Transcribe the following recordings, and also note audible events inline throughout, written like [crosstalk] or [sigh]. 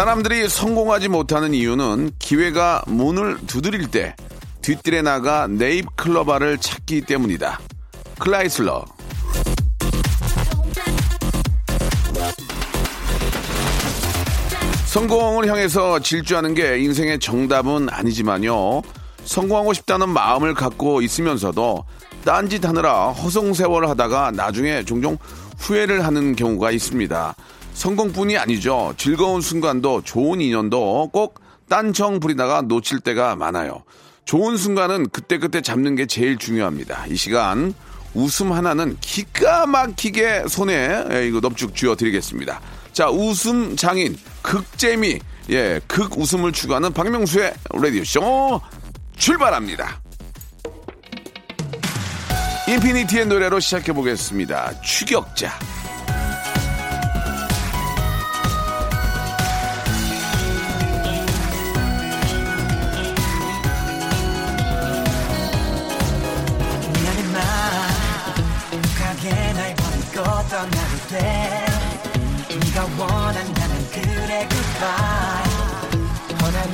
사람들이 성공하지 못하는 이유는 기회가 문을 두드릴 때 뒷뜰에 나가 네잎 클로바를 찾기 때문이다 클라이슬러 성공을 향해서 질주하는 게 인생의 정답은 아니지만요. 성공하고 싶다는 마음을 갖고 있으면서도 딴짓 하느라 허송세월을 하다가 나중에 종종 후회를 하는 경우가 있습니다. 성공뿐이 아니죠. 즐거운 순간도 좋은 인연도 꼭 딴청 부리다가 놓칠 때가 많아요. 좋은 순간은 그때그때 잡는 게 제일 중요합니다. 이 시간 웃음 하나는 기가 막히게 손에 예, 이거 넙죽 쥐어 드리겠습니다. 자, 웃음 장인, 극재미, 예, 극 웃음을 추구하는 박명수의 라디오쇼 출발합니다. 인피니티의 노래로 시작해 보겠습니다. 추격자.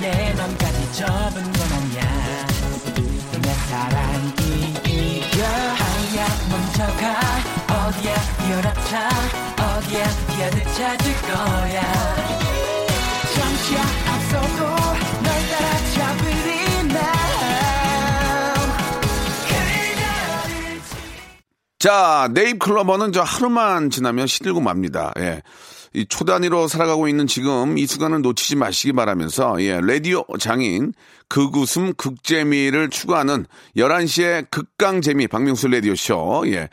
내 맘까지 접은 건 아니야. 내 사랑이 이겨 하야. 멈춰가 어디야? 열어차 어디야? 피하듯 찾을 거야. 잠시 앞서도 널 따라 잡으리 난 그녀를 자, 네잎 클로버는 저 하루만 지나면 시들고 맙니다. 예. 이 초단위로 살아가고 있는 지금 이 순간을 놓치지 마시기 바라면서, 예, 라디오 장인, 극웃음, 극재미를 추구하는 11시의 극강재미, 박명수 라디오쇼, 예.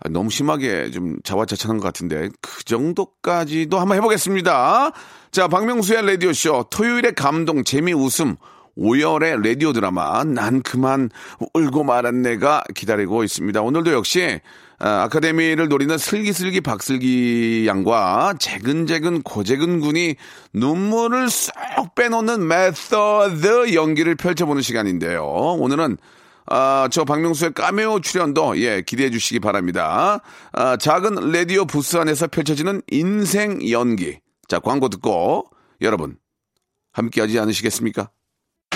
아, 너무 심하게 좀 자화자찬한 것 같은데, 그 정도까지도 한번 해보겠습니다. 자, 박명수의 라디오쇼, 토요일의 감동, 재미, 웃음, 5열의 라디오 드라마 난 그만 울고 말한 내가 기다리고 있습니다. 오늘도 역시 아, 아카데미를 노리는 슬기슬기 박슬기 양과 재근재근 고재근 군이 눈물을 쏙 빼놓는 메서드 연기를 펼쳐보는 시간인데요. 오늘은 아, 저 박명수의 까메오 출연도 예 기대해 주시기 바랍니다. 아, 작은 라디오 부스 안에서 펼쳐지는 인생 연기. 자 광고 듣고 여러분 함께 하지 않으시겠습니까?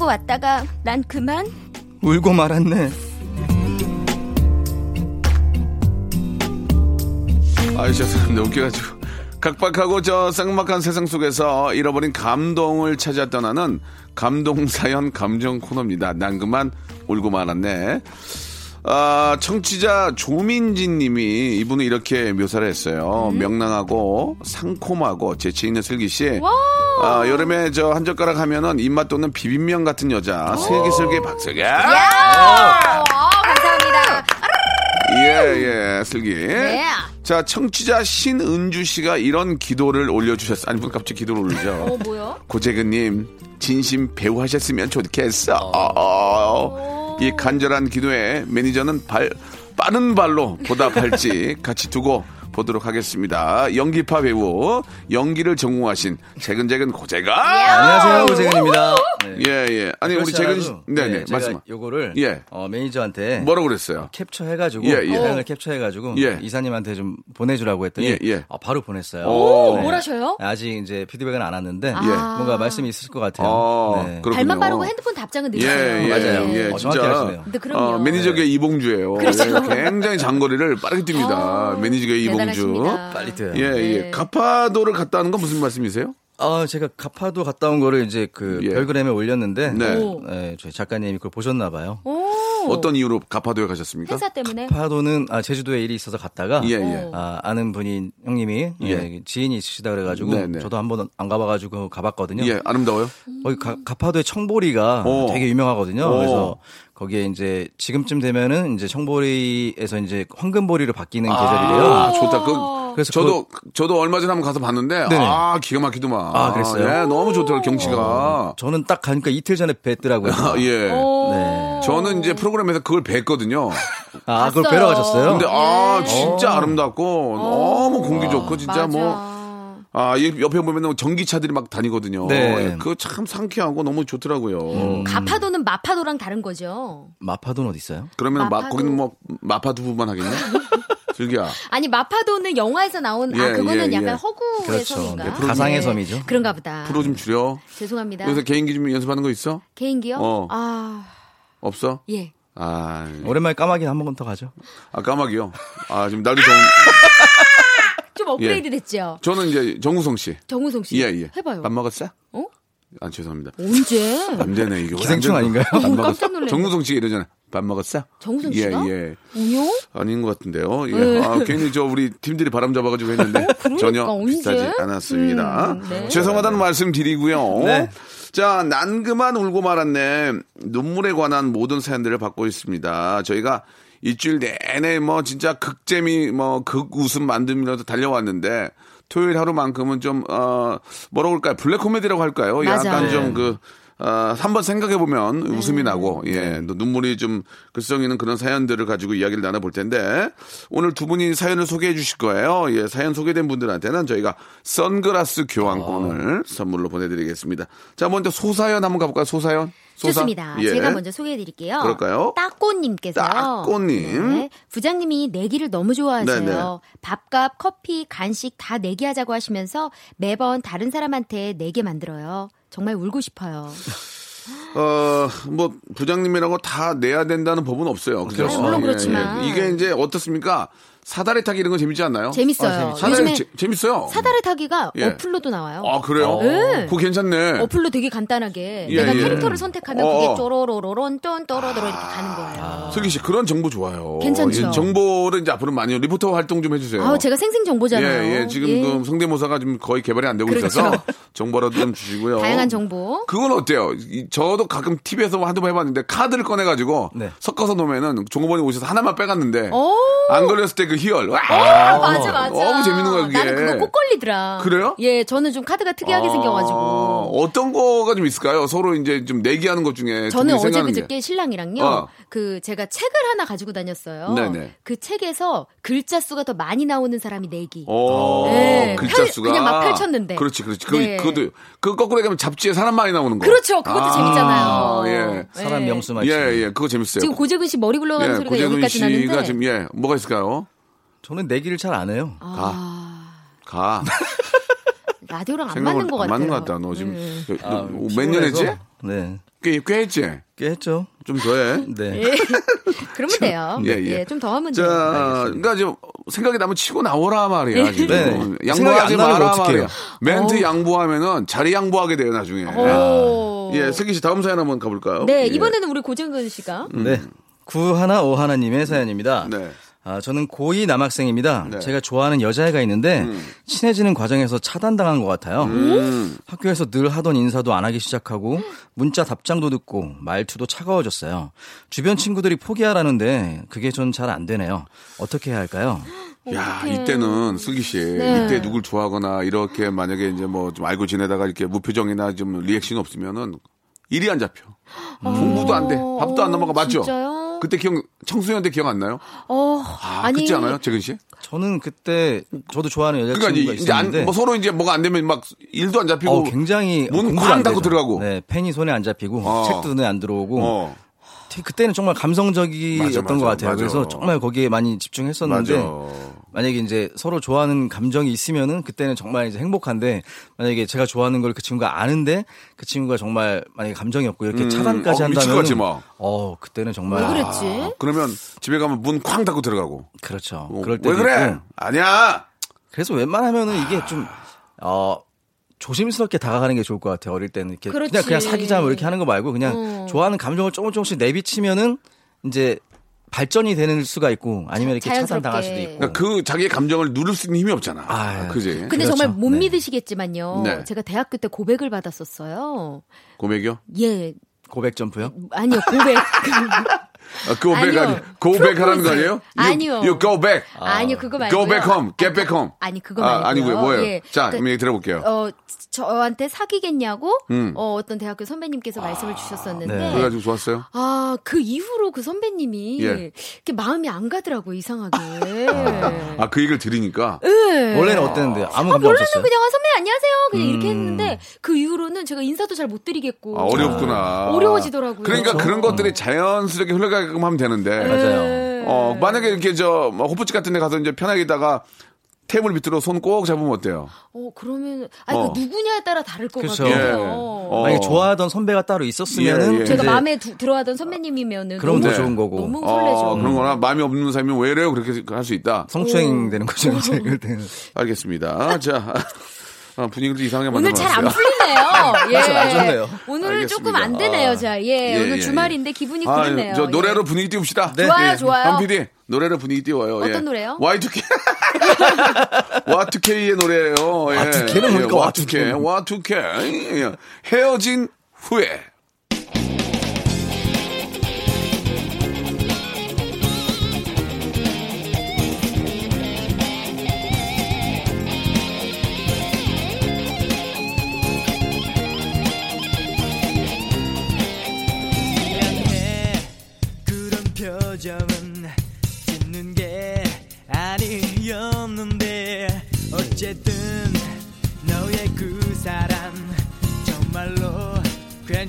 웃자고 왔다가 난 그만? 울고 말았네. 아이 죄송합니다 웃겨가지고. 각박하고 저 쌍막한 세상 속에서 잃어버린 감동을 찾아 떠나는 감동사연 감정 코너입니다. 난 그만 울고 말았네 아, 청취자 조민진 님이 이분은 이렇게 묘사를 했어요. 명랑하고 상콤하고 재치 있는 슬기 씨. 아, 여름에 저 한 젓가락 하면은 입맛 돋는 비빔면 같은 여자. 슬기 슬기 박슬기. 아, 감사합니다 예, 예, 슬기. 네. 자, 청취자 신은주 씨가 이런 기도를 올려주셨어요. 아니, 뭐 갑자기 기도를 올리죠. 어 뭐요? 고재근님, 진심 배우 하셨으면 좋겠어. 어. 이 간절한 기도에 매니저는 발, 빠른 발로 보답할지 같이 두고 보도록 하겠습니다. 연기파 배우, 연기를 전공하신 재근재근 고재가. 안녕하세요, 오재근입니다. 네. 예, 예. 아니, 우리 재근 씨. 네네, 네, 제가 말씀. 요거를 예. 어, 매니저한테 뭐라고 그랬어요? 캡처해가지고 예, 예. 사연을 캡처해가지고 예. 이사님한테 좀 보내주라고 했더니 예, 예. 아, 바로 보냈어요. 오. 뭘 하셔요? 아직 이제 피드백은 안 왔는데 예. 뭔가 말씀이 있을 것 같아요. 아, 네. 발만 빠르고 핸드폰 답장은 예, 늦으세요. 예, 맞아요. 예, 어, 진짜. 정확히 하시네요. 근데 그럼요. 어, 매니저계 이봉주예요. 그렇죠. 예, 굉장히 장거리를 빠르게 뜁니다. 어, 매니저계 이봉주. 대단하십니다. 빨리 뛰어요. 예, 예. 네. 가파도를 갔다 오는 건 무슨 말씀이세요? 아, 제가 가파도 갔다 온 거를 이제 그 예. 별그램에 올렸는데 네. 오. 네, 저희 작가님이 그걸 보셨나 봐요. 오. 어떤 이유로 가파도에 가셨습니까? 회사 때문에? 가파도는 아, 제주도에 일이 있어서 갔다가 예, 예. 오. 아, 아는 분이 형님이 예. 예, 지인이 있으시다 그래가지고 네, 네. 저도 한번 안 가봐가지고 가봤거든요. 예, 아름다워요? 거기 가, 가파도의 청보리가 오. 되게 유명하거든요. 오. 그래서 거기에 이제 지금쯤 되면은 이제 청보리에서 이제 황금보리로 바뀌는 아, 계절이래요. 좋다. 그, 그래서 저도, 저도 얼마 전에 한번 가서 봤는데, 네네. 아, 기가 막히더만. 아, 그랬어요? 예, 너무 좋더라고요, 경치가. 저는 딱 가니까 이틀 전에 뵀더라고요. 아, [laughs] 예. 오. 네. 저는 이제 프로그램에서 그걸 뵀거든요. 아, 그걸. 뵈러 가셨어요? 근데, 아, 예. 진짜 아름답고, 너무 공기 좋고, 진짜 맞아. 뭐, 아, 이 옆에 보면 전기차들이 막 다니거든요. 네. 그거 참 상쾌하고 너무 좋더라고요. 가파도는 마파도랑 다른 거죠. 마파도는 어디 있어요? 그러면 마, 마파도. 거기는 뭐, 마파두부만 하겠냐? [laughs] 즐기야. 아니 마파도는 영화에서 나온 예, 아 그거는 예, 약간 예. 허구의 그렇죠. 섬인가? 네, 가상의 섬이죠. 그런가 보다. 프로 좀 줄여. 죄송합니다. 여기서 개인기 좀 연습하는 거 있어? 개인기요? 어. 아 없어? 예. 아, 오랜만에 까마귀 한 번 더 가죠. 아 까마귀요. 아, 지금 날도 더운. [laughs] 좀 업그레이드 됐죠. 저는 이제 정우성 씨. 정우성 씨. 예, 예. 해봐요. 밥 먹었어? 어? 아, 죄송합니다. 언제? 안 되네, 이게. 기생충 안. 아닌가요? 밥 먹었어. 깜짝 놀랐네. 정우성 씨가 이러잖아. 밥 먹었어? 정우성 예, 씨가? 예. 운용? 아닌 것 같은데요. 예. 네. 아, 괜히 저 우리 팀들이 바람 잡아가지고 했는데 전혀 언제? 비슷하지 않았습니다. 음, 네. 죄송하다는 말씀 드리고요. 네. 자, 난 그만 울고 말았네. 눈물에 관한 모든 사연들을 받고 있습니다. 저희가 일주일 내내 뭐 진짜 극재미 뭐 극웃음 만들면서 달려왔는데 토요일 하루만큼은 좀, 어, 뭐라고 할까요? 블랙 코미디라고 할까요? 맞아. 약간 네. 좀 그, 어, 한번 생각해 보면 웃음이 나고, 예, 또 눈물이 좀 글썽이는 그런 사연들을 가지고 이야기를 나눠볼 텐데, 오늘 두 분이 사연을 소개해 주실 거예요. 예, 사연 소개된 분들한테는 저희가 선글라스 교환권을 선물로 보내드리겠습니다. 자, 먼저 소사연 한번 가볼까요? 소사연? 소사? 좋습니다. 예. 제가 먼저 소개해드릴게요. 그럴까요? 따꼬님께서요. 따꼬님. 네, 부장님이 내기를 너무 좋아하세요. 네네. 밥값, 커피, 간식 다 내기하자고 하시면서 매번 다른 사람한테 내게 만들어요. 정말 울고 싶어요. 어, 뭐, 부장님이라고 다 내야 된다는 법은 없어요. 그죠? 물론 예, 그렇지만. 예. 이게 이제 어떻습니까? 사다리 타기 이런 거 재밌지 않나요? 재밌어요. 사다리 요즘에 재, 재밌어요. 사다리 타기가 예. 어플로도 나와요. 아, 그래요? 네. 그거 괜찮네. 어플로 되게 간단하게 예, 내가 예. 캐릭터를 선택하면 어, 그게 어. 쪼로로로론 쫀 또로도로 이렇게 가는 거예요. 슬기 씨, 그런 정보 좋아요. 괜찮죠? 이 정보를 이제 앞으로 많이 리포터 활동 좀 해주세요. 아우 제가 생생 정보잖아요. 예, 예. 지금 예. 그 성대모사가 지금 거의 개발이 안 되고 그렇죠. 있어서 [laughs] 정보라도 좀 주시고요. 다양한 정보. 그건 어때요? 이- 저도 가끔 TV에서 한두 번 해봤는데 카드를 꺼내가지고 네. 섞어서 놓으면은 종업원이 오셔서 하나만 빼갔는데 오. 안 걸렸을 때 그 희열. 와! 아, 맞아, 맞아. 너무 재밌는 거야, 그게. 나는 그거 꼭 걸리더라. 그래요? 예, 저는 좀 카드가 특이하게 아, 생겨가지고. 어떤 거가 좀 있을까요? 서로 이제 좀 내기하는 것 중에 저는 어제. 그저께 신랑이랑요, 어. 그 제가 책을 하나 가지고 다녔어요. 네네. 그 책에서 글자 수가 더 많이 나오는 사람이 내기. 어, 네, 글자 펼- 수가 그냥 막 펼쳤는데. 그렇지, 그렇지. 그, 네. 그것도 그 거꾸로 얘기하면 잡지에 사람 많이 나오는 거. 그렇죠, 그것도 아, 재밌잖아요. 예. 사람 예. 명수 맞지. 예, 예, 그거 재밌어요. 지금 고재근 씨 머리 굴러가는 예, 소리가 고재근 여기까지 씨가 나는데. 지금 예, 뭐가 있을까요? 저는 내기를 잘 안 해요. 가. [laughs] 라디오랑 안 맞는 것안 같아요. 맞는 것 같다. 너 지금 음. 너 아, 몇 년 했지? 피곤해서. 네. 꽤, 꽤 했지? 꽤 했죠. 좀 더 해. [laughs] 네. 예. [laughs] 그러면 돼요. 예, 예. 좀더 하면 자, 돼요. 그러니까 좀 생각이 나면 치고 나오라 말이야. 지금. 네. 양보하지 마라? 말이야. 멘트 양보하면은 자리 양보하게 돼요 나중에. 오. 예, 슬기 씨 다음 사연 한번 가볼까요? 네, 예. 이번에는 우리 고재근 씨가 네. 구하나 오하나님의 사연입니다. 네. 아, 저는 고2 남학생입니다. 네. 제가 좋아하는 여자애가 있는데 친해지는 과정에서 차단당한 것 같아요. 음. 학교에서 늘 하던 인사도 안 하기 시작하고 문자 답장도 늦고 말투도 차가워졌어요. 주변 친구들이 포기하라는데 그게 전 잘 안 되네요. 어떻게 해야 할까요? 야, 이때는 슬기 씨, 네. 이때 누굴 좋아하거나 이렇게 만약에 이제 뭐 좀 알고 지내다가 이렇게 무표정이나 좀 리액션 없으면은 일이 안 잡혀. 공부도 안 돼. 밥도 안 넘어가. 맞죠? 진짜요? 그때 기억, 청소년 때 기억 안 나요? 어, 아, 아니 그렇지 않아요? 재근 씨? 저는 그때 저도 좋아하는 그러니까 여자친구가 이제 안, 있었는데 뭐 서로 이제 뭐가 안 되면 막 일도 안 잡히고 어, 굉장히 문 공부가 쾅안 닫고. 들어가고. 네, 펜이 손에 안 잡히고 어. 책도 눈에 안 들어오고 어. 그때는 정말 감성적이었던 맞아, 맞아, 것 같아요. 맞아. 그래서 정말 거기에 많이 집중했었는데 맞아. 만약에 이제 서로 좋아하는 감정이 있으면은 그때는 정말 이제 행복한데 만약에 제가 좋아하는 걸 그 친구가 아는데 그 친구가 정말 만약에 감정이 없고 이렇게 음, 차단까지 어, 한다면 뭐. 어 그때는 정말 왜 그랬지? 그러면 집에 가면 문 쾅 닫고 들어가고. 그렇죠. 어, 그럴 때도 왜 그래? 있고. 아니야. 그래서 웬만하면은 이게 좀, 어, 조심스럽게 다가가는 게 좋을 것 같아요. 어릴 때는. 이렇게 그렇지. 그냥, 그냥 사귀자 뭐 이렇게 하는 거 말고 그냥 어. 좋아하는 감정을 조금 조금씩 내비치면은 이제 발전이 되는 수가 있고 아니면 이렇게 자연스럽게. 차단당할 수도 있고. 그러니까 그 자기의 감정을 누를 수 있는 힘이 없잖아. 아, 그지? 근데 그렇죠. 정말 못 네. 믿으시겠지만요. 네. 제가 대학교 때 고백을 받았었어요. 고백이요? 예. 고백 점프요? 아니요, 고백. [laughs] 아, go back 아니요. 아니, go back 하라는 거. 아니에요? You- 아니요. You go back. 아 니요, 그거 말고요. Go back home. Get back home. 아니, 그거 아, 말고요. 아니고요. 뭐예요? 예. 자, 그- 그럼 얘기 들어볼게요. 어, 저한테 사귀겠냐고 음. 어, 어떤 대학교 선배님께서 말씀을 주셨었는데 네. 그래가지고 좋았어요? 아, 그 이후로 그 선배님이 예. 이렇게 마음이 안 가더라고 이상하게. 아, 그 얘기를 들으니까. 네. 원래는 어땠는데 아무 아, 감정 원래는 없었어요. 그냥 아, 선배 안녕하세요 그냥 이렇게 음. 했는데 그 이후로는 제가 인사도 잘 못 드리겠고 아, 어렵구나. 어려워지더라고요. 그러니까 그렇죠. 그런 것들이 자연스럽게 흘러가게끔 하면 되는데. 맞아요. 어, 만약에 이렇게 저, 뭐 호프집 같은 데 가서 이제 편하게 있다가 테이블 밑으로 손 꼭 잡으면 어때요? 어 그러면 아니 어. 그 누구냐에 따라 다를 것 그렇죠. 같아요. 예. 어. 만약에 좋아하던 선배가 따로 있었으면은 예, 예. 제가 마음에 두- 들어하던 선배님이면은 그럼 더 네. 좋은 거고 너무 어, 설레죠. 그런 거나 마음이 없는 사람이면 왜 이래요? 그렇게 할 수 있다. 성추행 되는 거죠. 이제 그럴 [laughs] 때는. 알겠습니다. 자. 아, 분위기를 이상하게 오늘. 잘 안 풀리네요. [laughs] 예. 안 좋네요. 오늘은 알겠습니다. 조금 안 되네요. 아. 자, 예. 예, 오늘 예, 주말인데 기분이 아, 그렇네요. 저 노래로 예. 분위기 띄웁시다. 좋아요, 좋아요. 한 PD 노래로 분위기 띄워요. 어떤 예. 노래요? Y2K. [laughs] Y2K의 노래예요. 예. Y2K 는 뭡니까, Y2K. Y2K. 예. 헤어진 후에.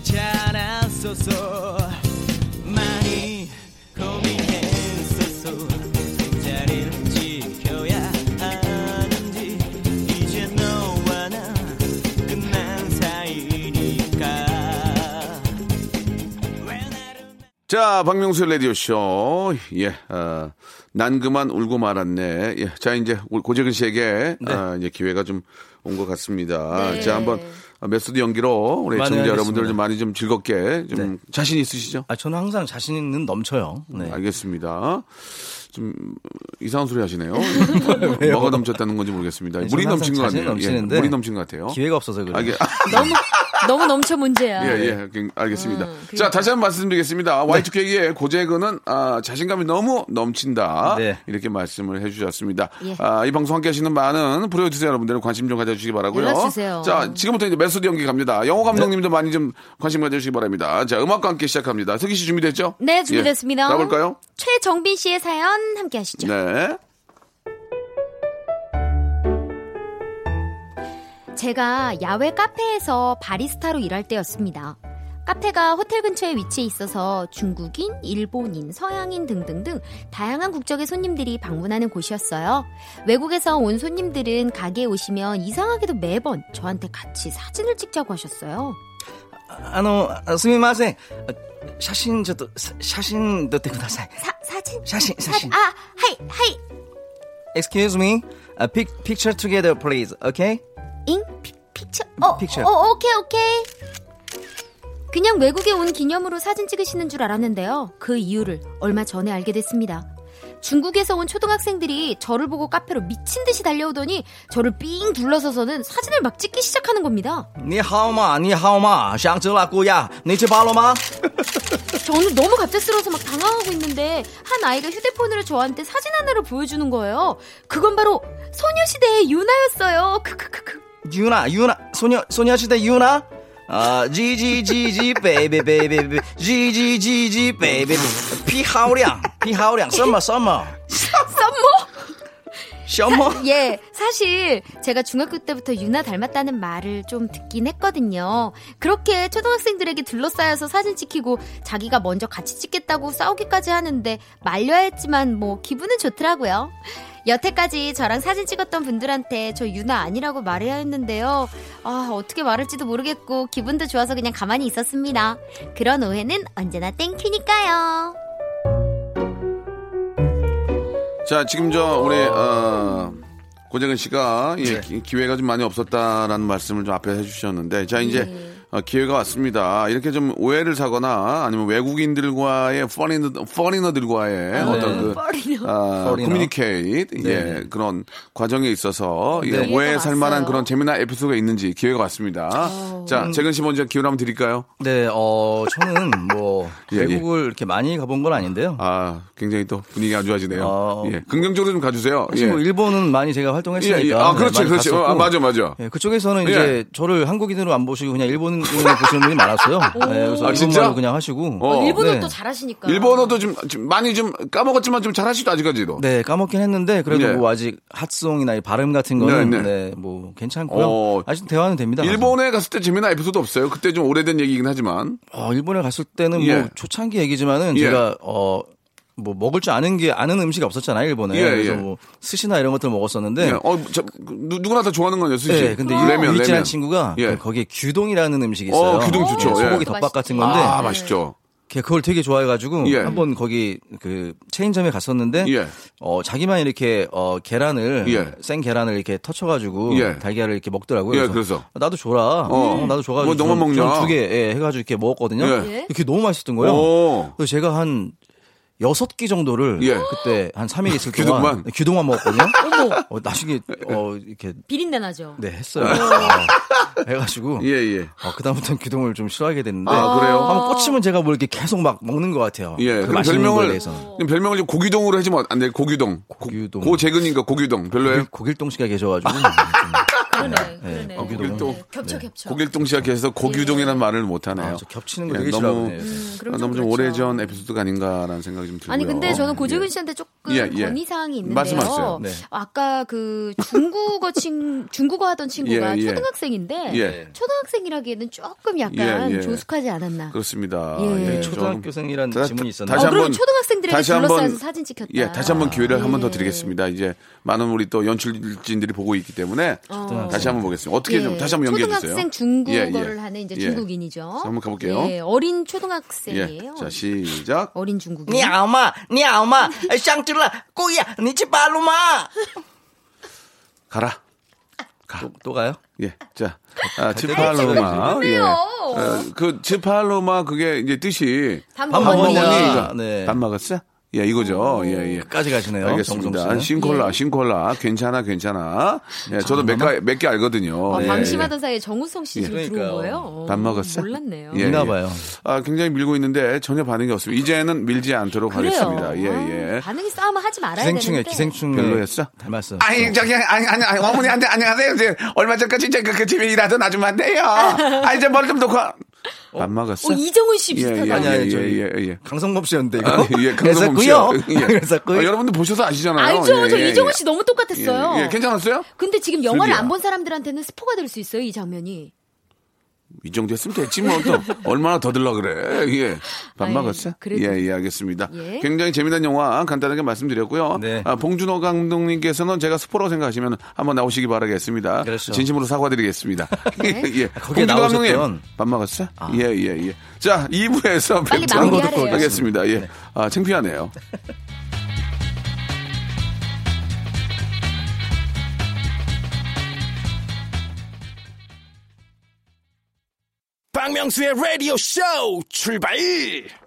괜찮았었어 많이 고민했었어 두 자리를 지켜야 하는지 이제 너와 나 끝난 사이니까 자, 박명수 라디오쇼. 예, 어, 난 그만 울고 말았네. 예, 자, 이제 우리 고재근 씨에게 아, 이제 기회가 좀 온 것 같습니다. 네. 자, 한번 메소드 연기로 우리 청자. 여러분들 좀 많이 좀 즐겁게 좀 네. 자신 있으시죠? 아, 저는 항상 자신은 넘쳐요. 네. 알겠습니다. 좀 이상한 소리 하시네요. [laughs] 뭐가 넘쳤다는 건지 모르겠습니다. 네, 물이 넘친 것 같네요. 예, 물이 넘친 것 같아요. 기회가 없어서 그래요. 알겠, 너무 [laughs] [laughs] 너무 넘쳐 문제야. 예, 예, 그- 알겠습니다. 음, 자, 다시 한 번 말씀드리겠습니다. 네. Y2K의 고재근은 아, 자신감이 너무 넘친다. 네. 이렇게 말씀을 해주셨습니다. 예. 아, 이 방송 함께 하시는 많은 프로듀서 여러분들 관심 좀 가져주시기 바라고요. 연락 주세요. 자, 지금부터 이제 메소드 연기 갑니다. 영호 감독님도 네. 많이 좀 관심 가져주시기 바랍니다. 자, 음악과 함께 시작합니다. 석희 씨 준비됐죠? 네, 준비됐습니다. 예, 가볼까요? 최정빈 씨의 사연 함께 하시죠. 네. 제가 야외 카페에서 바리스타로 일할 때였습니다. 카페가 호텔 근처에 위치해 있어서 중국인, 일본인, 서양인 등등등 다양한 국적의 손님들이 방문하는 곳이었어요. 외국에서 온 손님들은 가게에 오시면 이상하게도 매번 저한테 같이 사진을 찍자고 하셨어요. あの、すみません。写真ちょっと、さ写真撮ってください。 사, 사진? 写真、写真 아, 。 하이, 하이. Excuse me. A pic, picture together, please. Okay? 잉? pic, picture? 어, picture. 어, 어, 오케이, 오케이. 그냥 외국에 온 기념으로 사진 찍으시는 줄 알았는데요. 그 이유를 얼마 전에 알게 됐습니다. 중국에서 온 초등학생들이 저를 보고 카페로 미친 듯이 달려오더니 저를 삥 둘러서서는 사진을 막 찍기 시작하는 겁니다. 니하오마, 니하오마, 샹즈라꾸야, 니치바로마. [laughs] 저는 너무 갑작스러워서 막 당황하고 있는데 한 아이가 휴대폰으로 저한테 사진 하나를 보여주는 거예요. 그건 바로 소녀시대의 유나였어요. 크크크크. 유나, 유나, 소녀, 소녀시대 유나? 아, 지지지지, 베이비, 베이비, 지지지지, 베이비, 피하오량, 피하오량, 썸머, 썸머. 썸머? 셔머? 예, 사실 제가 중학교 때부터 유나 닮았다는 말을 좀 듣긴 했거든요. 그렇게 초등학생들에게 둘러싸여서 사진 찍히고 자기가 먼저 같이 찍겠다고 싸우기까지 하는데 말려야 했지만 뭐 기분은 좋더라고요. 여태까지 저랑 사진 찍었던 분들한테 저 유나 아니라고 말해야 했는데요. 아, 어떻게 말할지도 모르겠고 기분도 좋아서 그냥 가만히 있었습니다. 그런 오해는 언제나 땡큐니까요. 자, 지금 저 우리 어, 고재근 씨가 예, 기- 기회가 좀 많이 없었다라는 말씀을 좀 앞에 해주셨는데, 자 이제 어, 기회가 왔습니다. 이렇게 좀 오해를 사거나 아니면 외국인들과의 foreigner, foreigner들과의 어떤 그 뻘이요. 아, foreigner. communicate 예, 네. 그런 과정에 있어서 예, 기회가 오해 살 만한. 그런 재미난 에피소드가 있는지 기회가 왔습니다. 자, 재근 씨 먼저 기회 한번 드릴까요? 네, 어, 저는 뭐, [laughs] 예, 예. 외국을 이렇게 많이 가본 건 아닌데요. 아, 굉장히 또 분위기가 안 좋아지네요. 어. 예, 긍정적으로 좀 가주세요. 사실 예. 뭐 일본은 많이 제가 활동했으니까. 예, 예. 아, 네, 그렇지. 갔었고. 아, 맞아, 맞아. 예, 그쪽에서는 예. 이제 저를 한국인으로 안 보시고 그냥 일본 보시는 분이 많았어요. 네, 그래서 아, 진짜? 일본말로 그냥 하시고. 어. 일본어 네. 또 잘하시니까. 일본어도 좀, 좀 많이 좀 까먹었지만 좀 잘하시죠 아직까지도. 네, 까먹긴 했는데 그래도 예. 뭐 아직 핫송이나 이 발음 같은 거는 네, 네, 네. 뭐 괜찮고요. 어. 아직 대화는 됩니다. 일본에 갔을 때 재미난 에피소드 없어요? 그때 좀 오래된 얘기긴 하지만. 어, 일본에 갔을 때는 예. 뭐 초창기 얘기지만은 예. 제가 어. 뭐 먹을 줄 아는 게 아는 음식이 없었잖아요 일본에 예, 그래서 예. 뭐 스시나 이런 것들 먹었었는데 예. 어, 저, 누, 누구나 다 좋아하는 거예요, 수시. 네, 근데 레면, 레면. 친구가 예. 그 거기에 규동이라는 음식이 있어요. 어, 규동 좋죠. 예, 예. 소고기 덮밥 같은. 건데 아, 맛있죠. 걔 그걸 되게 좋아해가지고 예. 한번 거기 그 체인점에 갔었는데 예. 어 자기만 이렇게 어 계란을 예. 생 계란을 이렇게 터쳐가지고 예. 달걀을 이렇게 먹더라고요. 예, 그래서? 나도 줘라. 어, 나도 줘가지고 뭐 너만 먹냐? 두개 예, 해가지고 이렇게 먹었거든요. 예. 그게 너무 맛있었던 거예요. 오. 그래서 제가 한 여섯 끼 정도를 예. 그때 한 3일 있을 규동만? 동안 규동만 먹었거든요. [laughs] 어, 나중에 어 이렇게 비린내 나죠. 네 했어요. 어, 해가지고 예, 예. 어, 그다음부터는 규동을 좀 싫어하게 됐는데 아, 그래요? 한번 꽂히면 제가 뭐 이렇게 계속 막 먹는 것 같아요. 예. 그 별명을, 대해서. 그럼 별명을 좀 고기동으로 해주면 안 돼? 고기동. 고기동. 고재근인가 고기동. 별로예요? 고길동 씨가 계셔가지고 [laughs] 그러네, 그러네. 어, 고길동. 겹쳐 겹쳐. 고길동 씨가 계셔서 고기동이라는 말을 못 하네요. 아, 저 겹치는 거 예, 되게 너무, 싫어하네요. 음, 그럼 아, 좀 너무 좀 그렇죠. 오래전 에피소드가 아닌가라는 생각이 좀 들고요. 아니 근데 저는 고재근 예. 씨한테 조금 예, 예. 건의 사항이 있는데요. 말씀하세요. 네. 아까 그 중국어 친 중국어 하던 친구가 예, 예. 초등학생인데 예. 초등학생이라기에는 조금 약간 예, 예. 조숙하지 않았나. 그렇습니다. 예. 예, 초등학교생이라는 다- 지문이 있었는데 다시 어, 한번- 초등학생들에게 다시 한번- 사진 찍혔다. 예, 다시 한번 기회를 한 번더 예. 드리겠습니다. 이제 많은 우리 또 연출진들이 보고 있기 때문에 다시 한번 보겠습니다. 어떻게 예. 좀 다시 한번 연결해 주세요. 초등학생 중국어를 예, 예. 하는 이제 예. 중국인이죠. 한번 가볼게요. 예, 어린 초등학생이에요. 예. 자 시작. 어린 중국인. 니 아마 니 아마 샹질라 꼬야 니치 발로마. 가라. 가. 또, 또 가요? 예. 자, 아, 치팔로마. 예. 아, 그 치팔로마 그게 이제 뜻이 밥 먹었냐? 밥 네. 먹었어? 예, 이거죠. 예, 예. 까지 가시네요. 알겠습니다. 신콜라, 예. 신콜라. 괜찮아, 괜찮아. 예, 저도 몇 개, 몇 개 알거든요. 아, 예, 방심하던 사이에 정우성 씨 지금 들어온 그러니까요. 거예요? 어, 밥 먹었어? 몰랐네요. 예, 있나 예. 봐요. 아, 굉장히 밀고 있는데 전혀 반응이 없습니다. 이제는 밀지 않도록 그래요. 하겠습니다. 예, 예. 아, 반응이 싸움을 하지 말아야 기생충에 되는데. 기생충 별로였어? 닮았어. 아니 저기 아니 아니 아니 어머니한테 안녕하세요. 이제 얼마 전까지 이제 그, 그 집에 일하던 아줌마인데요. 아 이제 머리 좀 놓고 밥 먹었어? 어, 이정훈 씨 예, 비슷하다. 예, 아니, 아니, 예, 저기 예, 예. 강성범 씨였는데 이거. 아, 예, 강성범 씨요. 그랬었고요. 예. [laughs] 그랬었고요. 아, 여러분들 보셔서 아시잖아요. 알죠? 예, 저 예, 이정훈 예. 씨 너무 똑같았어요. 예, 예. 괜찮았어요? 근데 지금 영화를. 안 본 사람들한테는 스포가 될 수 있어요, 이 장면이. 이 정도 했으면 됐지 뭐 또 얼마나 더 들라 그래. 예. 밥 아유, 먹었어? 그래도. 예, 예, 알겠습니다. 예. 굉장히 재미난 영화 간단하게 말씀드렸고요. 네. 아, 봉준호 감독님께서는 제가 스포라고 생각하시면 한번 나오시기 바라겠습니다. 그렇죠. 진심으로 사과드리겠습니다. 네. [laughs] 예. 거기에 봉준호 감독님 나오셨던- 밥 먹었어? 예, 예, 예. 자, 2부에서 빨리 뵙도록. 하겠습니다. 예. 아, 창피하네요. [laughs] 박명수의 라디오 쇼 출발!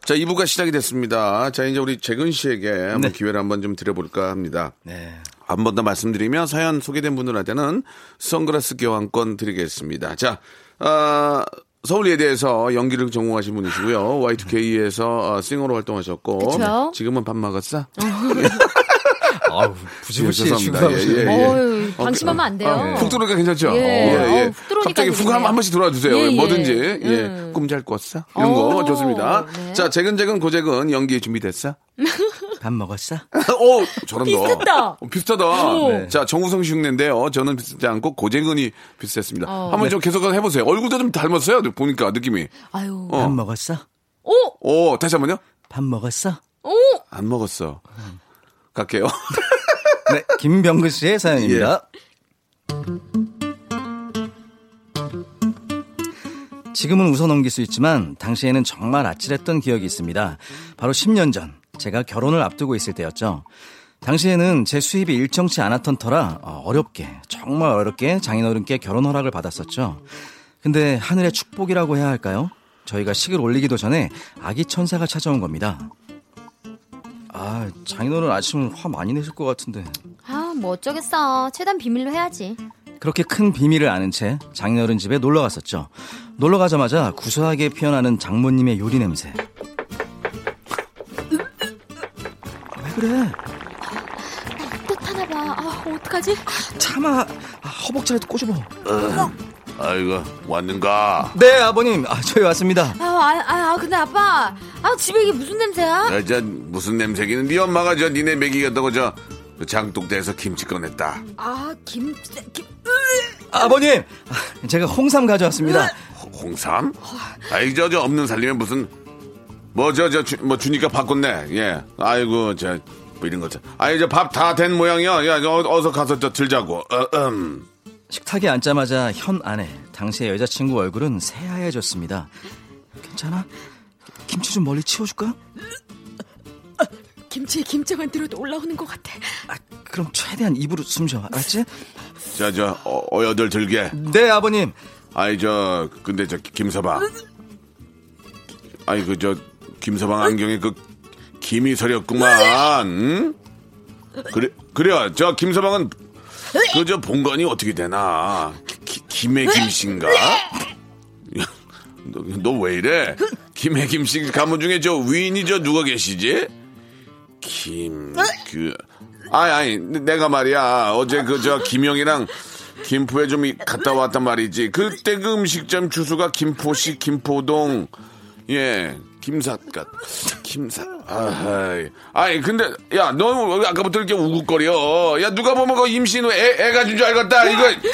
자, 2부가 시작이 됐습니다. 자, 이제 우리 재근 씨에게 한번 네. 기회를 한번 좀 드려볼까 합니다. 네. 한 번 더 말씀드리면 사연 소개된 분들한테는 선글라스 교환권 드리겠습니다. 자, 아, 서울예대에서 연기를 전공하신 분이시고요. Y2K에서 싱어로 활동하셨고 그쵸? 지금은 밥 먹었어? [laughs] 아우, 부지부지 죄송합니다. 중간부지. 예, 예, 예. 어휴, 방심하면 안 돼요. 아, 푹 들어오니까 괜찮죠? 예. 어우, 푹 들어오니까 갑자기 훅. 한, 한 번씩 들어와 주세요. 예, 예. 뭐든지. 예. 음. 꿈잘 꿨어? 이런 거 오, 좋습니다. 네. 자, 재근재근 고재근 연기 준비됐어? [laughs] 밥 먹었어? 어, 저런다. 비슷했다. 어, 비슷하다. 오. 네. 자, 정우성 씨 흉내인데요. 저는 비슷하지 않고 고재근이 비슷했습니다. 어. 한번 좀 계속 해보세요. 얼굴도 좀 닮았어요. 보니까 느낌이. 아유. 어. 밥 먹었어? 오! 오, 다시 한 번요. 밥 먹었어? 오! 안 먹었어. 갈게요. [laughs] 네, 김병근 씨의 사연입니다. 지금은 웃어 넘길 수 있지만 당시에는 정말 아찔했던 기억이 있습니다. 바로 10년 전 제가 결혼을 앞두고 있을 때였죠. 당시에는 제 수입이 일정치 않았던 터라 어, 어렵게 정말 어렵게 장인어른께 결혼 허락을 받았었죠. 근데 하늘의 축복이라고 해야 할까요? 저희가 식을 올리기도 전에 아기 천사가 찾아온 겁니다. 아, 장인어른 아침은 화 많이 내실 것 같은데. 아, 뭐 어쩌겠어. 최대한 비밀로 해야지. 그렇게 큰 비밀을 아는 채 장인어른 집에 놀러 갔었죠. 놀러 가자마자 구수하게 피어나는 장모님의 요리 냄새. 왜 그래? 뜻하나 봐. 아, 어떡하지? 참아. 아, 허벅지라도 꼬집어. 아이고, 왔는가? 네, 아버님. 아, 저희 왔습니다. 아, 아, 아, 아, 근데 아빠. 아, 집에 이게 무슨 냄새야? 야, 저, 무슨 냄새기는 네 엄마가 저 니네 먹이겠다고 저, 그 장독대에서 김치 꺼냈다. 아, 김, 김, 아버님. 아, 제가 홍삼 가져왔습니다. 홍- 홍삼? 아이, 저, 저 없는 살림에 무슨, 뭐, 저, 저, 주, 뭐, 주니까 바꿨네. 예. 아이고, 저, 뭐 이런 거. 참. 아이, 저 밥 다 된 모양이야. 야, 저, 어서 가서 저 들자고. 어, 음. 식탁에 앉자마자 현 아내, 당시의 여자친구 얼굴은 새하얘졌습니다. 괜찮아? 김치 좀 멀리 치워줄까? 김치에 김장만 들어도 올라오는 것 같아. 아, 그럼 최대한 입으로 숨 쉬어. 알았지? 자, 저, 어, 어여들 들게. 네, 아버님. 아이, 저, 근데 저, 김서방. 아이, 그, 저, 김서방 안경에 그, 김이 서렸구만. 응? 그래, 그래, 저, 김서방은, 그, 저, 본관이 어떻게 되나? 기- 김의 김씨인가? 너 왜 이래? 김의 김씨 가문 중에 저 위인이 저 누가 계시지? 김, 그, 아니, 아니, 내가 말이야. 어제 그 저 김영이랑 김포에 좀 이- 갔다 왔단 말이지. 그때 그 음식점 주소가 김포시 김포동, 예, 김삿갓, 김삿, 아이, 아이, 근데, 야, 너왜 아까부터 이렇게 우글거려? 야, 누가 보면 그 임신 후 애, 애가 준 줄 알겠다, 이거.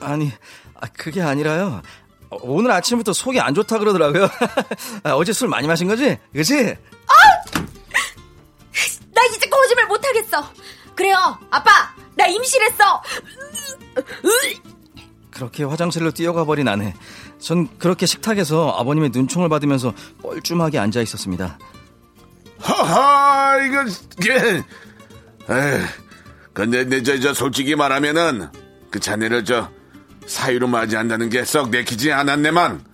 아니, 아, 그게 아니라요. 어, 오늘 아침부터 속이 안 좋다 그러더라고요. [laughs] 아, 어제 술 많이 마신 거지? 그지? 나 이제 거짓말 못 하겠어. 그래요, 아빠. 나 임신했어. 그렇게 화장실로 뛰어가 버린 아내. 전 그렇게 식탁에서 아버님의 눈총을 받으면서 뻘쭘하게 앉아 있었습니다. 하하, 이거, 예. 에이, 근데, 내, 저, 저, 솔직히 말하면은, 그 자네를 저, 사유로 맞이한다는 게 썩 내키지 않았네만,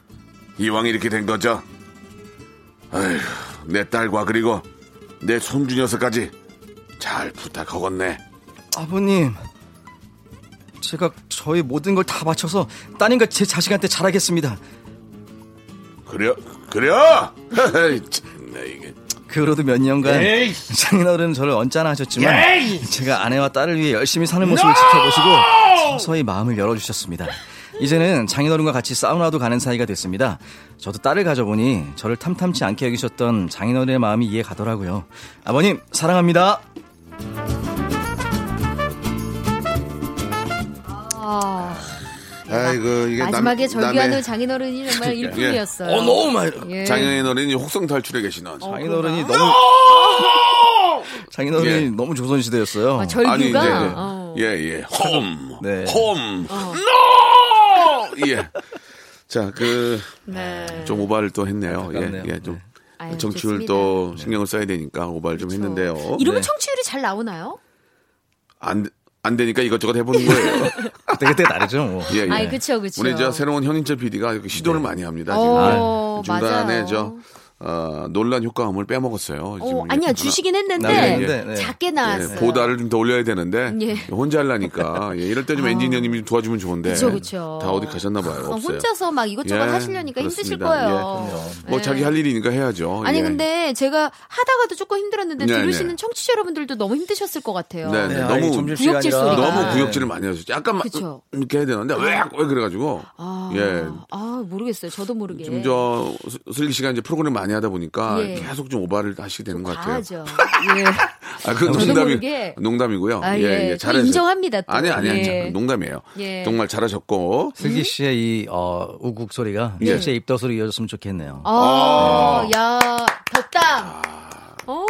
이왕 이렇게 된 거죠. 아휴, 내 딸과 그리고 내 손주 녀석까지 잘 부탁하겠네. 아버님, 제가 저희 모든 걸 다 바쳐서 따님과 제 자식한테 잘하겠습니다. 그래, 그래! 참나, 이게. 그 후로도 몇 년간 에이. 장인어른은 저를 언짢아 하셨지만 제가 아내와 딸을 위해 열심히 사는 모습을 지켜보시고 서서히 마음을 열어주셨습니다. 이제는 장인어른과 같이 사우나도 가는 사이가 됐습니다. 저도 딸을 가져보니 저를 탐탐치 않게 여기셨던 장인어른의 마음이 이해 가더라고요. 아버님 사랑합니다. 아이고, 이게 마지막에 남- 절규하는 장인어른이 정말 일품이었어요. 어 너무 많이. 예. 장애인 어린이 혹성 탈출에 계시는. 장인어른이 너무 장인어른이 예. 너무 조선시대였어요. 아, 절규가 아니, 이제, 어. 예, 예. 홈. 네. 홈. 노! 예. 자, 그, 네. 좀 오바를 또 했네요. 예. 예, 좀. 아유, 정치율 좋습니다. 또 신경을 써야 되니까 오바를 좀 했는데요. 이러면 네. 청취율이 잘 나오나요? 안, 안 되니까 이것저것 해보는 거예요. [laughs] 그때 그때 다르죠. 뭐. 예, 예. 아이, 그쵸, 그쵸. 우리 저 새로운 현인철 PD가 이렇게 시도를 많이 합니다. 지금. 어, 중간에 맞아요. 저, 어, 논란 효과음을 빼먹었어요. 어, 지금 아니야 하나- 주시긴 했는데 나왔는데, 네. 작게 예, 나왔어요. 보다를 좀 더 올려야 되는데 예. 혼자 하려니까 예, 이럴 때좀 엔지니어님이 좀 도와주면 좋은데 그쵸, 그쵸. 다 어디 가셨나 봐요. 어. 혼자서 막 이것저것 예, 하시려니까 힘드실 그렇습니다. 거예요. 예. 뭐 예. 자기 할 일이니까 해야죠. 아니 예. 근데 제가 하다가도 조금 힘들었는데 네, 들으시는 네. 청취자 여러분들도 너무 힘드셨을 것 같아요. 네, 네. 네, 너무. 구역질 소리가. 너무 네. 구역질을 많이 하셨죠. 약간 막 그쵸. 이렇게 해야 되는데 왜, 왜 그래가지고 아, 예. 아 모르겠어요. 저도 모르게. 좀저 슬기 씨가 이제 프로그램 많이 많이 하다 보니까 예. 계속 좀 오바를 하시게 되는 것 같아요. 과하죠. [laughs] 예. 아, 그건 저도 농담이. 농담이고요. 아, 예, 예. 예. 저 잘하셨- 인정합니다, 또. 아니, 아니, 아니. 예. 농담이에요. 예. 정말 잘하셨고. 슬기 씨의 이 어, 우국 소리가 예. 실제 입덧으로 이어졌으면 좋겠네요. 아, 야, 덕담. 오.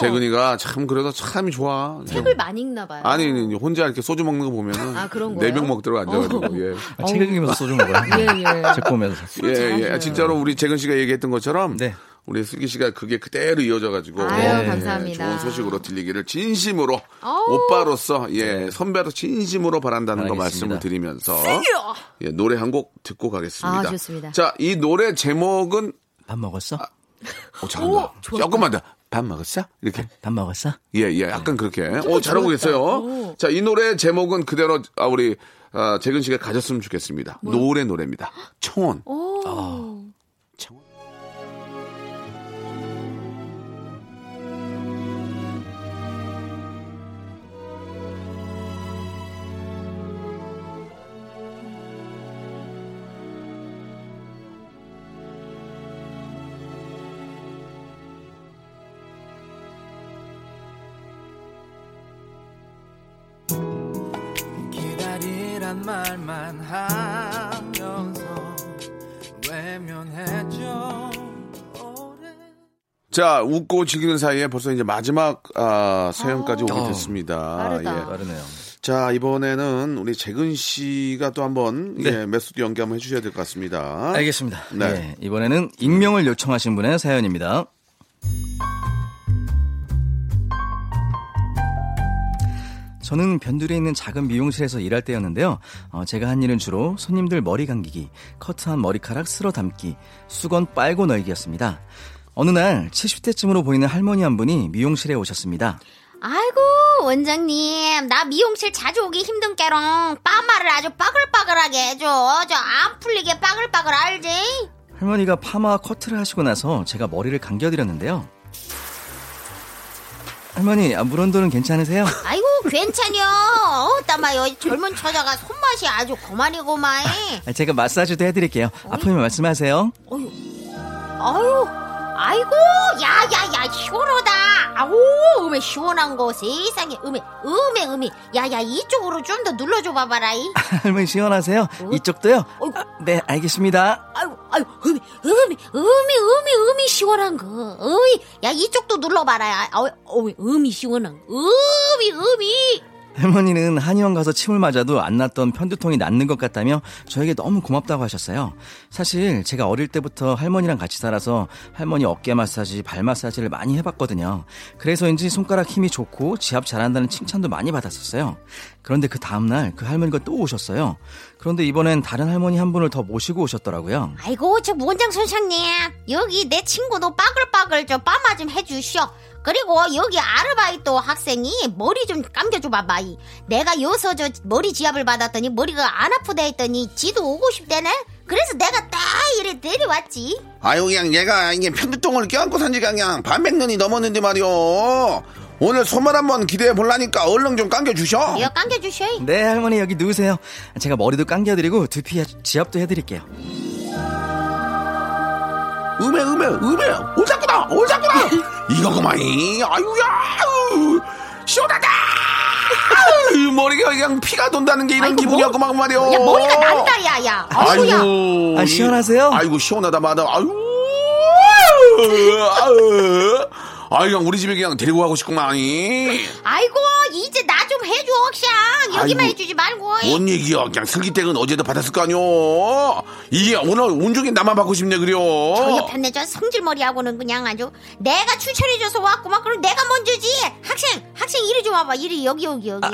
재근이가 참 그래도 참 좋아. 책을 많이 읽나 봐요. 아니, 혼자 이렇게 소주 먹는 거 보면은. 아, 그런 네 거예요? 병 먹더라고 앉아가지고. 어. 예. 아, 책 읽으면서 소주 먹어요. 예, 예. 책 보면서. 예, 예. 진짜로 우리 재근 씨가 얘기했던 것처럼. 네. 우리 슬기 씨가 그게 그대로 이어져가지고. 아유, 예, 감사합니다. 좋은 소식으로 들리기를 진심으로. 오빠로서, 예, 선배로 진심으로 바란다는 거 바라겠습니다. 말씀을 드리면서. 예, 노래 한 곡 듣고 가겠습니다. 아, 좋습니다. 자, 이 노래 제목은. 밥 먹었어? 어, 잘한다. 조금만 더. 밥 먹었어? 이렇게. 밥 먹었어? 예, 예, 약간 그렇게. 어, 잘하고 계세요. 자, 이 노래 제목은 그대로, 아, 우리, 아, 재근 씨가 가졌으면 좋겠습니다. 노래 노래입니다. 청원. 오. 청 자, 웃고 즐기는 사이에 벌써 이제 마지막, 아, 사연까지 오게 어. 됐습니다. 빠르다. 예. 빠르네요. 자, 이번에는 우리 재근 씨가 또 한번, 네. 예, method 연기 한번 해주셔야 될 것 같습니다. 알겠습니다. 네. 예, 이번에는 익명을 요청하신 분의 사연입니다. 저는 변두리에 있는 작은 미용실에서 일할 때였는데요. 어, 제가 한 일은 주로 손님들 머리 감기기, 커트한 머리카락 쓸어 담기, 수건 빨고 널기였습니다. 어느 날 70대쯤으로 보이는 할머니 한 분이 미용실에 오셨습니다. 아이고 원장님 나 미용실 자주 오기 힘든 게롱 빠마를 아주 빠글빠글하게 해줘 저 안 풀리게 빠글빠글 알지? 할머니가 파마 커트를 하시고 나서 제가 머리를 감겨드렸는데요. 할머니, 아, 물온도는 괜찮으세요? 아이고 괜찮여 어따마요 젊은 처자가 손맛이 아주 그만이고만 아, 제가 마사지도 해드릴게요. 아프면 말씀하세요. 어휴 아유 아이고 야야야 시원하다 아우 음에 시원한 거 세상에 음에 음에 음에 야야 이쪽으로 좀 더 눌러줘 봐봐라 이 [laughs] 할머니 시원하세요? 이쪽도요? 어이구. 네, 알겠습니다. 아유, 아유, 음이, 음이, 음이, 음이, 음이 시원한 거. 어이, 야, 이쪽도 눌러봐라. 야. 어, 어, 음이 시원한 거. 음이, 음이. 할머니는 한의원 가서 침을 맞아도 안 났던 편두통이 낫는 것 같다며 저에게 너무 고맙다고 하셨어요. 사실 제가 어릴 때부터 할머니랑 같이 살아서 할머니 어깨 마사지, 발 마사지를 많이 해봤거든요. 그래서인지 손가락 힘이 좋고 지압 잘한다는 칭찬도 많이 받았었어요. 그런데 그 다음날 그 할머니가 또 오셨어요. 그런데 이번엔 다른 할머니 한 분을 더 모시고 오셨더라고요. 아이고, 저 원장 선생님. 여기 내 친구도 빠글빠글 저 빠마 좀 해주시오. 그리고 여기 아르바이트 학생이 머리 좀 감겨줘 봐봐. 이. 내가 여기서 저 머리 지압을 받았더니 머리가 안 아프다 했더니 지도 오고 싶대네. 그래서 내가 딱 이래 내려왔지. 아유, 그냥 얘가 이게 편두통을 껴안고 산 지가 그냥 반백년이 넘었는데 말이오. 오늘 소말 한번 기대해 볼라니까 얼른 좀 감겨주셔. 이거 감겨주셔. 네, 할머니 여기 누우세요. 제가 머리도 감겨드리고 두피 지압도 해드릴게요. 음에, 음에, 음에. 오자꾸나, 오자꾸나. [laughs] 이거구만이. 아유야. 아유, 시원하다. 아유, 머리가 그냥 피가 돈다는 게 이런 아이고, 기분이었구만 말이오. 야, 머리가 난다, 야, 야. 아이고야. 아이고. 아, 시원하세요? 아이고, 시원하다, 마다. 아유. 아유. [laughs] 아유, 그냥 우리 집에 그냥 데리고 가고 싶구만이. 아이고 이제 나 좀 해줘 샹 여기만 아이고, 해주지 말고 뭔 얘기야? 그냥 슬기댁은 어제도 받았을 거 아니오. 이게 오늘 온종일 나만 받고 싶네 그려. 저 옆에 저 성질머리하고는 그냥 아주 내가 추천해줘서 왔구만 그럼 내가 먼저지 학생 학생 이리 좀 와봐 이리 여기 여기 여기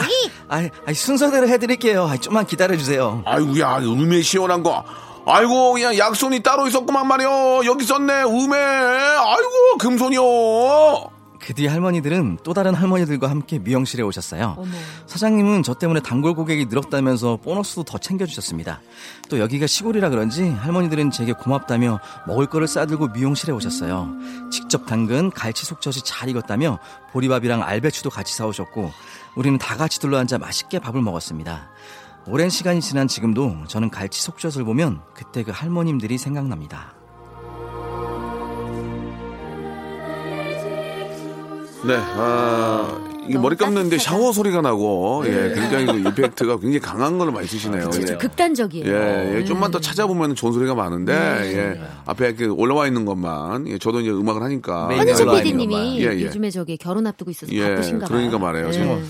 아, 아, 순서대로 해드릴게요. 아, 좀만 기다려주세요. 아이고야, 음에 시원한 거. 아이고, 그냥 약손이 따로 있었구만 말이오. 여기 있었네, 음에. 아이고, 금손이요. 그 뒤 할머니들은 또 다른 할머니들과 함께 미용실에 오셨어요. 사장님은 저 때문에 단골 고객이 늘었다면서 보너스도 더 챙겨주셨습니다. 또 여기가 시골이라 그런지 할머니들은 제게 고맙다며 먹을 거를 싸들고 미용실에 오셨어요. 직접 담근 갈치 속젓이 잘 익었다며 보리밥이랑 알배추도 같이 사오셨고 우리는 다 같이 둘러앉아 맛있게 밥을 먹었습니다. 오랜 시간이 지난 지금도 저는 갈치 속젓을 보면 그때 그 할머님들이 생각납니다. 네, 아, 이게 머리 감는데 샤워 소리가 나고, 네. 예, 굉장히 그 이펙트가 굉장히 강한 걸로 많이 쓰시네요. 그쵸, 예. 극단적이에요. 예, 예 좀만 더 음. 찾아보면 좋은 소리가 많은데, 네. 예, 앞에 이렇게 올라와 있는 것만, 예, 저도 이제 음악을 하니까. 네. 현우석 PD님이 예, 예. 요즘에 저기 결혼 앞두고 있어서 예, 바쁘신가 봐요. 그러니까 말이에요. 네. 지금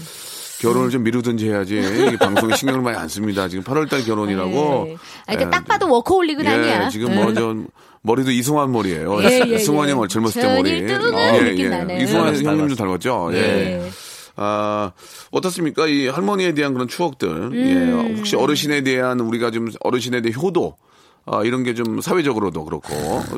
결혼을 좀 미루든지 해야지. 이 방송에 신경을 많이 안 씁니다. 지금 8월달 결혼이라고. 예. 아, 이게 예, 딱 봐도 워커홀릭은 예, 아니야. 지금 뭐좀 머리도 이승환 머리예요. 예, 예, 승환이 예. 형 젊었을 때 머리. 뜨거운 느낌 나네요. 이승환 닮았어, 형님도. 닮았죠. 예. 예. 아, 어떻습니까? 이 할머니에 대한 그런 추억들. 음. 예. 혹시 어르신에 대한 우리가 좀 어르신에 대한 효도. 아, 이런 게 좀 사회적으로도 그렇고.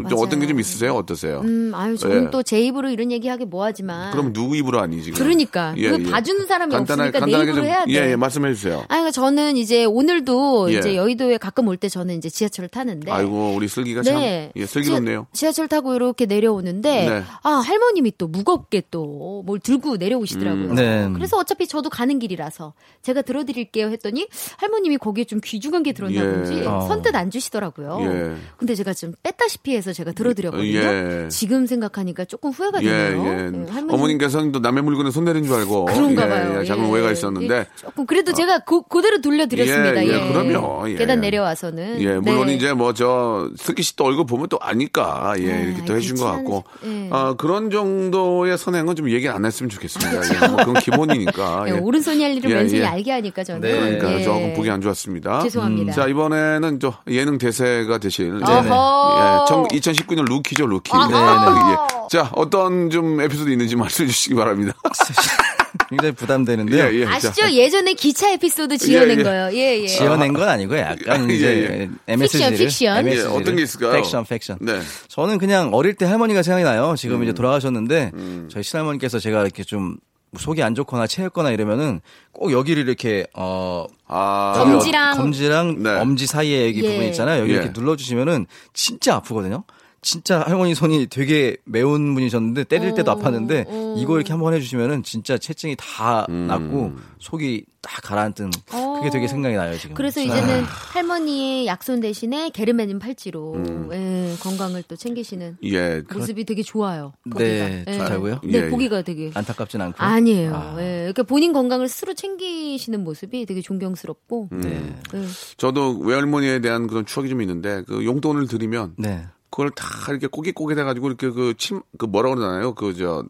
좀. 어떤 게 좀 있으세요? 어떠세요? 음, 아유, 저는 예. 또제 입으로 이런 얘기 하기 뭐하지만. 그럼 누구 입으로 하니 지금? 그러니까. 예, 그거 예. 봐주는 사람이 간단하게, 없으니까 내 간단하게 입으로 좀, 해야 돼. 예, 예, 말씀해 주세요. 아니, 그러니까 저는 이제 오늘도 예. 이제 여의도에 가끔 올 때 저는 이제 지하철을 타는데. 아이고, 우리 슬기가 참, 네. 예, 슬기롭네요. 지하, 철 타고 이렇게 내려오는데 네. 아 할머님이 또 무겁게 또 뭘 들고 내려오시더라고요. 음. 네. 그래서 어차피 저도 가는 길이라서 제가 들어드릴게요 했더니 할머님이 거기에 좀 귀중한 게 들었나 예. 본지 어. 선뜻 안 주시더라고요. 예. 근데 제가 좀 뺐다시피 해서 제가 들어드렸거든요. 예. 지금 생각하니까 조금 후회가 예, 되네요. 예. 예, 어머님께서는 또 남의 물건에 손 내린 줄 알고. 그런가 예, 봐요. 예, 작은 예. 오해가 있었는데. 예, 조금 그래도 제가 고, 그대로 돌려드렸습니다. 예, 그럼요. 예. 계단 내려와서는. 예, 물론 네. 이제 뭐저 슬기 씨또 얼굴 보면 또 아니까 예, 아, 이렇게 또 해준 것 같고. 아 그런 정도의 선행은 좀 얘기 안 했으면 좋겠습니다. 예, 뭐 그건 기본이니까. [laughs] 오른손이 할 일을 예, 왼손이 예. 알게 하니까 저는. 네. 그러니까 예. 조금 보기 안 좋았습니다. 죄송합니다. 자 이번에는 저 예능 대세 가 되실 이제 어허. 예, 2019년 루키죠 루키. 아하. 예. 자 어떤 좀 에피소드 있는지 말씀해 주시기 바랍니다. [laughs] 굉장히 부담되는데요. 예, 예. 자, 아시죠? 예전에 기차 에피소드 지어낸 예, 예. 거예요. 예, 예. 지어낸 건 아니고요. 약간 예, 이제 MSG를 픽션, 픽션. 예, 어떤 게 있을까요? 팩션, 팩션. 네. 저는 그냥 어릴 때 할머니가 생각이 나요. 지금 음. 이제 돌아가셨는데 저희 친할머니께서 제가 이렇게 좀 속이 안 좋거나 체했거나 이러면은 꼭 여기를 이렇게 어 아, 검지랑 검지랑 네. 엄지 사이에 여기 예. 부분 있잖아요. 여기 예. 이렇게 눌러주시면은 진짜 아프거든요. 진짜 할머니 손이 되게 매운 분이셨는데 때릴 때도 어, 아팠는데 어. 이거 이렇게 한번 해주시면은 진짜 체증이 다 음. 낫고 속이 딱 가라앉은 어. 그게 되게 생각이 나요 지금. 그래서 이제는 할머니의 약손 대신에 게르메닌 팔찌로 예, 건강을 또 챙기시는 예. 모습이 되게 좋아요. 보기가. 네, 좋다고요? 네, 예, 예. 보기가 되게 안타깝진 않고. 아니에요. 아. 예. 그러니까 본인 건강을 스스로 챙기시는 모습이 되게 존경스럽고. 네. 예. 저도 외할머니에 대한 그런 추억이 좀 있는데 그 용돈을 드리면 네. 그걸 다 이렇게 꼬깃꼬깃 해가지고 이렇게 그 침 그 뭐라 그러나요? 그 저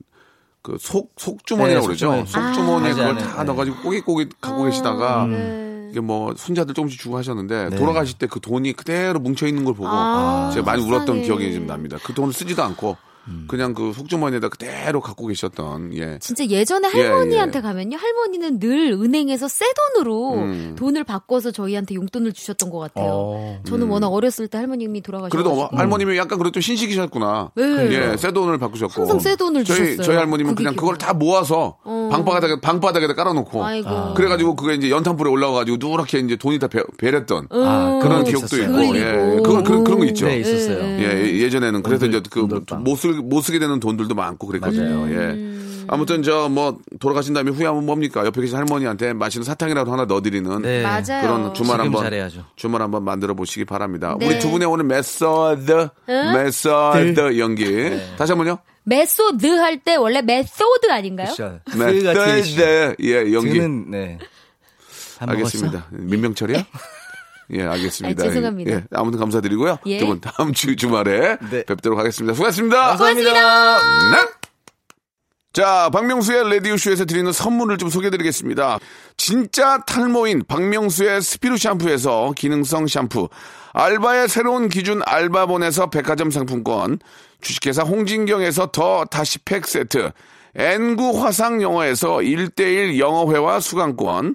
그 속 속주머니라고 네, 그러죠. 속주머니. 속주머니에 아. 그걸. 다 네. 넣어가지고 꼬깃꼬깃 갖고 계시다가 네. 이게 뭐 손자들 조금씩 주고 하셨는데 네. 돌아가실 때 그 돈이 그대로 뭉쳐 있는 걸 보고 아, 제가 많이 울었던 속상해. 기억이 좀 납니다. 그 돈을 쓰지도 않고 음. 그냥 그 속주머니에다 그대로 갖고 계셨던 예. 진짜 예전에 예, 할머니한테 예. 가면요. 할머니는 늘 은행에서 새 돈으로 음. 돈을 바꿔서 저희한테 용돈을 주셨던 것 같아요. 어. 저는 워낙 어렸을 때 할머님이 돌아가셔서 그래도 어머- 할머님이 약간 그래도 신식이셨구나. 네. 예, 새 돈을 바꾸셨고. 항상 새 돈을 저희, 주셨어요. 저희 할머님은 그냥 그걸 기억나. 다 모아서 어. 방바닥에, 방바닥에다 깔아놓고. 아이고. 그래가지고 그게 이제 연탄불에 올라와가지고 누렇게 이제 돈이 다 배, 배랬던 아, 그런 기억도 있었어요. 있고. 예, 그리고. 그건, 그, 그런 거 있죠. 네, 있었어요. 예, 예전에는 그래서 돈들, 이제 그 돈돌빵. 못, 쓸, 못 쓰게 되는 돈들도 많고 그랬거든요. 예. 아무튼 저 뭐 돌아가신 다음에 후회하면 뭡니까? 옆에 계신 할머니한테 맛있는 사탕이라도 하나 넣어드리는 네. 맞아요. 그런 주말 지금 한번 잘해야죠. 주말 한번 만들어 보시기 바랍니다. 네. 우리 두 분의 오늘 method method 연기 다시 한번요. method 할 때 원래 method 아닌가요? method 예 연기 지금은 네. 밥 알겠습니다. 민명철이야? [laughs] 예, 알겠습니다. 아, 죄송합니다. 예, 아무튼 감사드리고요. 예. 두분 다음 주 주말에 네. 뵙도록 하겠습니다. 수고하셨습니다. 감사합니다. 네. 자, 박명수의 라디오쇼에서 드리는 선물을 좀 소개해드리겠습니다. 진짜 탈모인 박명수의 스피루 샴푸에서 기능성 샴푸, 알바의 새로운 기준 알바본에서 백화점 상품권, 주식회사 홍진경에서 더 다시 팩 세트, N구 화상 영어에서 1대1 영어회화 수강권,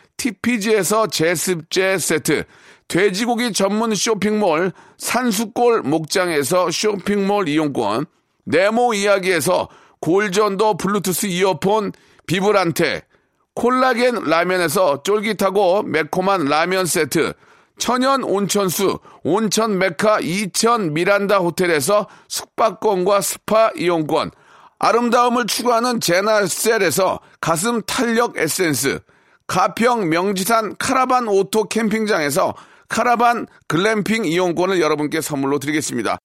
TPG에서 제습제 세트, 돼지고기 전문 쇼핑몰 산수골 목장에서 쇼핑몰 이용권, 네모 이야기에서 골전도 블루투스 이어폰 비브란테, 콜라겐 라면에서 쫄깃하고 매콤한 라면 세트, 천연 온천수 온천 메카 이천 미란다 호텔에서 숙박권과 스파 이용권, 아름다움을 추구하는 제나셀에서 가슴 탄력 에센스, 가평 명지산 카라반 오토 캠핑장에서 카라반 글램핑 이용권을 여러분께 선물로 드리겠습니다.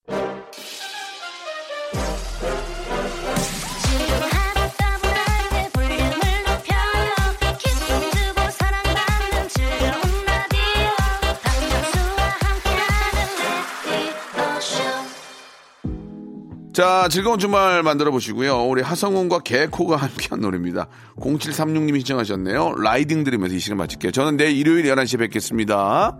자, 즐거운 주말 만들어 보시고요. 우리 하성운과 개코가 함께한 노래입니다. 0736님이 신청하셨네요. Riding 들으면서 이 시간 마칠게요. 저는 내일 일요일 11시에 뵙겠습니다.